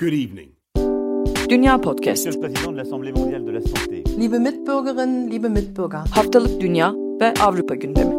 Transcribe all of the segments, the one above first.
Good evening. Dünya Podcast. Monsieur le Président de l'Assemblée mondiale de la santé. Liebe Mitbürgerinnen, liebe Mitbürger. Haftalık Dünya ve Avrupa gündemi.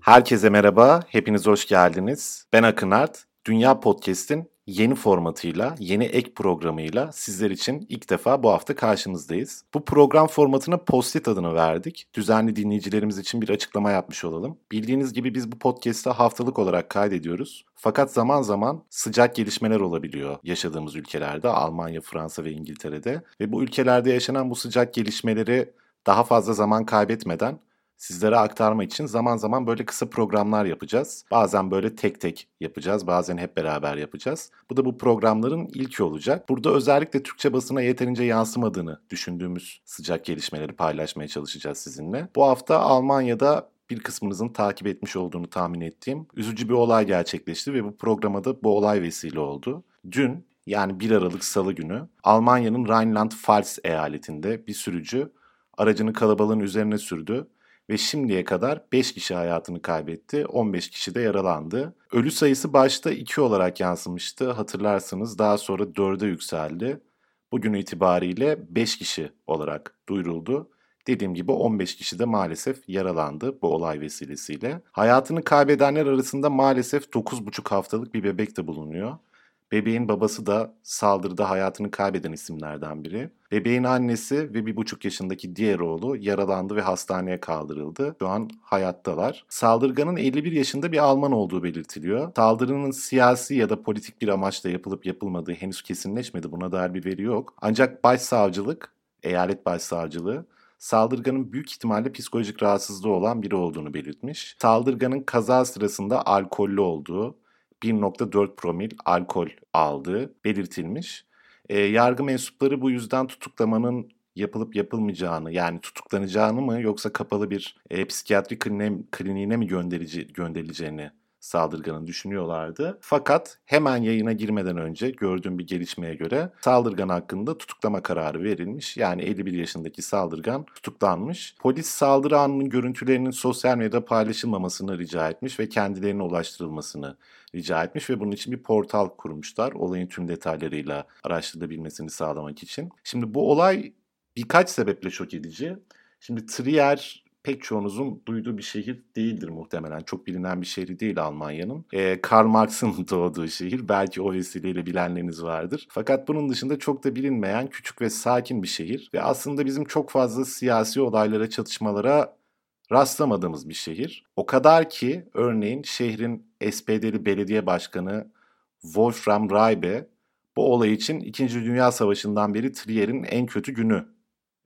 Herkese merhaba, hepiniz hoş geldiniz. Ben Akın Art. Dünya Podcast'in yeni formatıyla, yeni ek programıyla sizler için ilk defa bu hafta karşınızdayız. Bu program formatına Post-it adını verdik. Düzenli dinleyicilerimiz için bir açıklama yapmış olalım. Bildiğiniz gibi biz bu podcast'ı haftalık olarak kaydediyoruz. Fakat zaman zaman sıcak gelişmeler olabiliyor yaşadığımız ülkelerde, Almanya, Fransa ve İngiltere'de. Ve bu ülkelerde yaşanan bu sıcak gelişmeleri daha fazla zaman kaybetmeden sizlere aktarma için zaman zaman böyle kısa programlar yapacağız. Bazen böyle tek tek yapacağız, bazen hep beraber yapacağız. Bu da bu programların ilki olacak. Burada özellikle Türkçe basına yeterince yansımadığını düşündüğümüz sıcak gelişmeleri paylaşmaya çalışacağız sizinle. Bu hafta Almanya'da bir kısmınızın takip etmiş olduğunu tahmin ettiğim üzücü bir olay gerçekleşti ve bu programa da bu olay vesile oldu. Dün yani 1 Aralık Salı günü Almanya'nın Rheinland-Pfalz eyaletinde bir sürücü aracını kalabalığın üzerine sürdü ve şimdiye kadar 5 kişi hayatını kaybetti, 15 kişi de yaralandı. Ölü sayısı başta 2 olarak yansımıştı hatırlarsınız daha sonra 4'e yükseldi. Bugün itibariyle 5 kişi olarak duyuruldu. Dediğim gibi 15 kişi de maalesef yaralandı bu olay vesilesiyle. Hayatını kaybedenler arasında maalesef 9,5 haftalık bir bebek de bulunuyor. Bebeğin babası da saldırıda hayatını kaybeden isimlerden biri. Bebeğin annesi ve bir buçuk yaşındaki diğer oğlu yaralandı ve hastaneye kaldırıldı. Şu an hayattalar. Saldırganın 51 yaşında bir Alman olduğu belirtiliyor. Saldırının siyasi ya da politik bir amaçla yapılıp yapılmadığı henüz kesinleşmedi. Buna dair bir veri yok. Ancak başsavcılık, eyalet başsavcılığı saldırganın büyük ihtimalle psikolojik rahatsızlığı olan biri olduğunu belirtmiş. Saldırganın kaza sırasında alkollü olduğu, 1.4 promil alkol aldığı belirtilmiş. E, yargı mensupları bu yüzden tutuklamanın yapılıp yapılmayacağını yani tutuklanacağını mı yoksa kapalı bir e, psikiyatri kliniğine, mi gönderici, gönderileceğini saldırganın düşünüyorlardı. Fakat hemen yayına girmeden önce gördüğüm bir gelişmeye göre saldırgan hakkında tutuklama kararı verilmiş. Yani 51 yaşındaki saldırgan tutuklanmış. Polis saldırı anının görüntülerinin sosyal medyada paylaşılmamasını rica etmiş ve kendilerine ulaştırılmasını rica etmiş ve bunun için bir portal kurmuşlar. Olayın tüm detaylarıyla araştırılabilmesini sağlamak için. Şimdi bu olay birkaç sebeple şok edici. Şimdi Trier pek çoğunuzun duyduğu bir şehir değildir muhtemelen. Çok bilinen bir şehri değil Almanya'nın. E, Karl Marx'ın doğduğu şehir. Belki o vesileyle bilenleriniz vardır. Fakat bunun dışında çok da bilinmeyen küçük ve sakin bir şehir. Ve aslında bizim çok fazla siyasi olaylara, çatışmalara rastlamadığımız bir şehir. O kadar ki örneğin şehrin SPD'li belediye başkanı Wolfram Reibe bu olay için 2. Dünya Savaşı'ndan beri Trier'in en kötü günü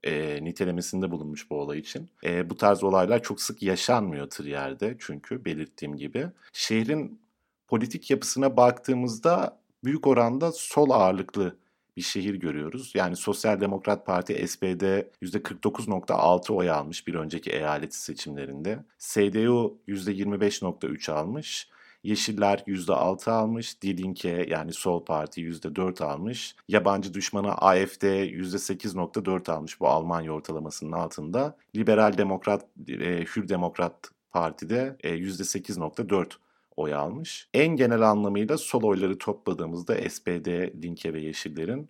e, nitelemesinde bulunmuş bu olay için. E, bu tarz olaylar çok sık yaşanmıyor Trier'de çünkü belirttiğim gibi. Şehrin politik yapısına baktığımızda büyük oranda sol ağırlıklı bir şehir görüyoruz. Yani Sosyal Demokrat Parti SPD %49.6 oy almış bir önceki eyalet seçimlerinde. CDU %25.3 almış. Yeşiller %6 almış, Die Linke yani Sol Parti %4 almış. Yabancı düşmanı AFD %8.4 almış bu Almanya ortalamasının altında. Liberal Demokrat, e, Hür Demokrat Parti'de e, %8.4 oy almış. En genel anlamıyla sol oyları topladığımızda SPD, Linke ve Yeşillerin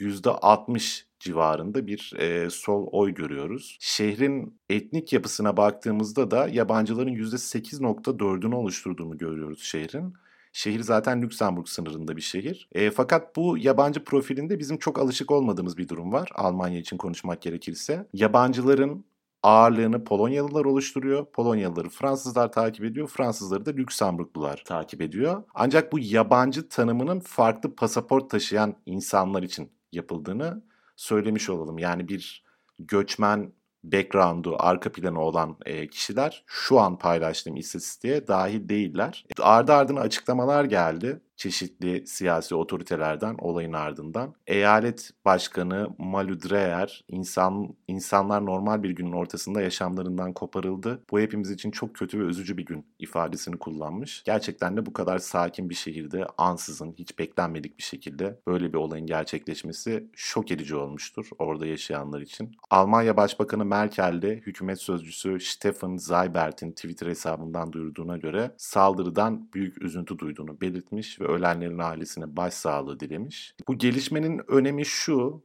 %60 civarında bir e, sol oy görüyoruz. Şehrin etnik yapısına baktığımızda da yabancıların %8.4'ünü oluşturduğunu görüyoruz şehrin. Şehir zaten Lüksemburg sınırında bir şehir. E, fakat bu yabancı profilinde bizim çok alışık olmadığımız bir durum var. Almanya için konuşmak gerekirse. Yabancıların ağırlığını Polonyalılar oluşturuyor. Polonyalıları Fransızlar takip ediyor. Fransızları da Lüksemburglular takip ediyor. Ancak bu yabancı tanımının farklı pasaport taşıyan insanlar için yapıldığını söylemiş olalım. Yani bir göçmen background'u, arka planı olan e, kişiler şu an paylaştığım istatistiğe dahil değiller. Ardı ardına açıklamalar geldi. Çeşitli siyasi otoritelerden olayın ardından. Eyalet Başkanı Malu Dreyer, insan, insanlar normal bir günün ortasında yaşamlarından koparıldı. Bu hepimiz için çok kötü ve üzücü bir gün ifadesini kullanmış. Gerçekten de bu kadar sakin bir şehirde ansızın, hiç beklenmedik bir şekilde böyle bir olayın gerçekleşmesi şok edici olmuştur orada yaşayanlar için. Almanya Başbakanı Merkel de hükümet sözcüsü Stefan Zaybert'in Twitter hesabından duyurduğuna göre saldırıdan büyük üzüntü duyduğunu belirtmiş ve ölenlerin ailesine başsağlığı dilemiş. Bu gelişmenin önemi şu,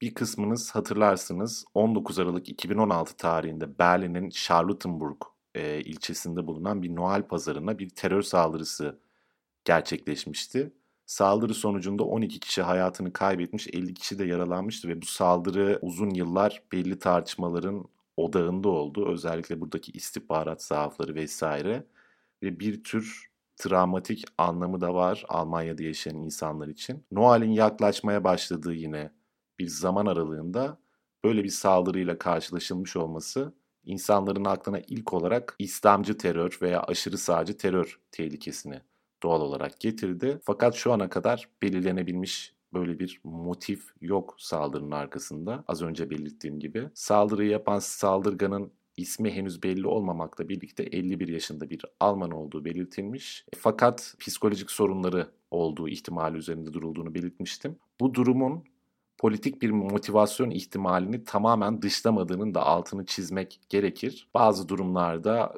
bir kısmınız hatırlarsınız 19 Aralık 2016 tarihinde Berlin'in Charlottenburg e, ilçesinde bulunan bir Noel pazarına bir terör saldırısı gerçekleşmişti. Saldırı sonucunda 12 kişi hayatını kaybetmiş, 50 kişi de yaralanmıştı ve bu saldırı uzun yıllar belli tartışmaların odağında oldu. Özellikle buradaki istihbarat zaafları vesaire ve bir tür travmatik anlamı da var Almanya'da yaşayan insanlar için. Noel'in yaklaşmaya başladığı yine bir zaman aralığında böyle bir saldırıyla karşılaşılmış olması insanların aklına ilk olarak İslamcı terör veya aşırı sağcı terör tehlikesini doğal olarak getirdi. Fakat şu ana kadar belirlenebilmiş böyle bir motif yok saldırının arkasında. Az önce belirttiğim gibi. Saldırıyı yapan saldırganın ismi henüz belli olmamakla birlikte 51 yaşında bir Alman olduğu belirtilmiş. Fakat psikolojik sorunları olduğu ihtimali üzerinde durulduğunu belirtmiştim. Bu durumun politik bir motivasyon ihtimalini tamamen dışlamadığının da altını çizmek gerekir. Bazı durumlarda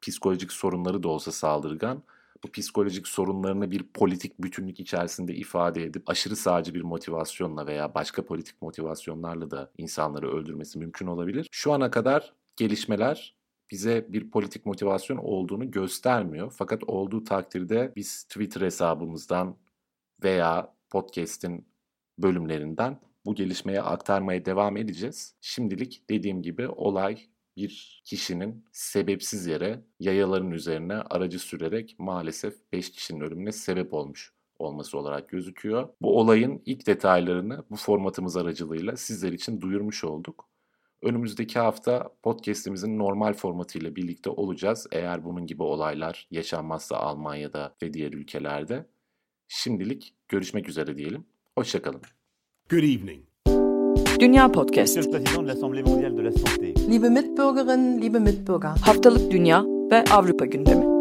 psikolojik sorunları da olsa saldırgan bu psikolojik sorunlarını bir politik bütünlük içerisinde ifade edip aşırı sağcı bir motivasyonla veya başka politik motivasyonlarla da insanları öldürmesi mümkün olabilir. Şu ana kadar gelişmeler bize bir politik motivasyon olduğunu göstermiyor. Fakat olduğu takdirde biz Twitter hesabımızdan veya podcast'in bölümlerinden bu gelişmeye aktarmaya devam edeceğiz. Şimdilik dediğim gibi olay bir kişinin sebepsiz yere yayaların üzerine aracı sürerek maalesef 5 kişinin ölümüne sebep olmuş olması olarak gözüküyor. Bu olayın ilk detaylarını bu formatımız aracılığıyla sizler için duyurmuş olduk. Önümüzdeki hafta podcast'imizin normal formatıyla birlikte olacağız. Eğer bunun gibi olaylar yaşanmazsa Almanya'da ve diğer ülkelerde. Şimdilik görüşmek üzere diyelim. Hoşçakalın. Good evening. Dünya Podcast. Monsieur le Président de l'Assemblée mondiale de la santé. Liebe Mitbürgerinnen, liebe Mitbürger. Haftalık Dünya ve Avrupa gündemi.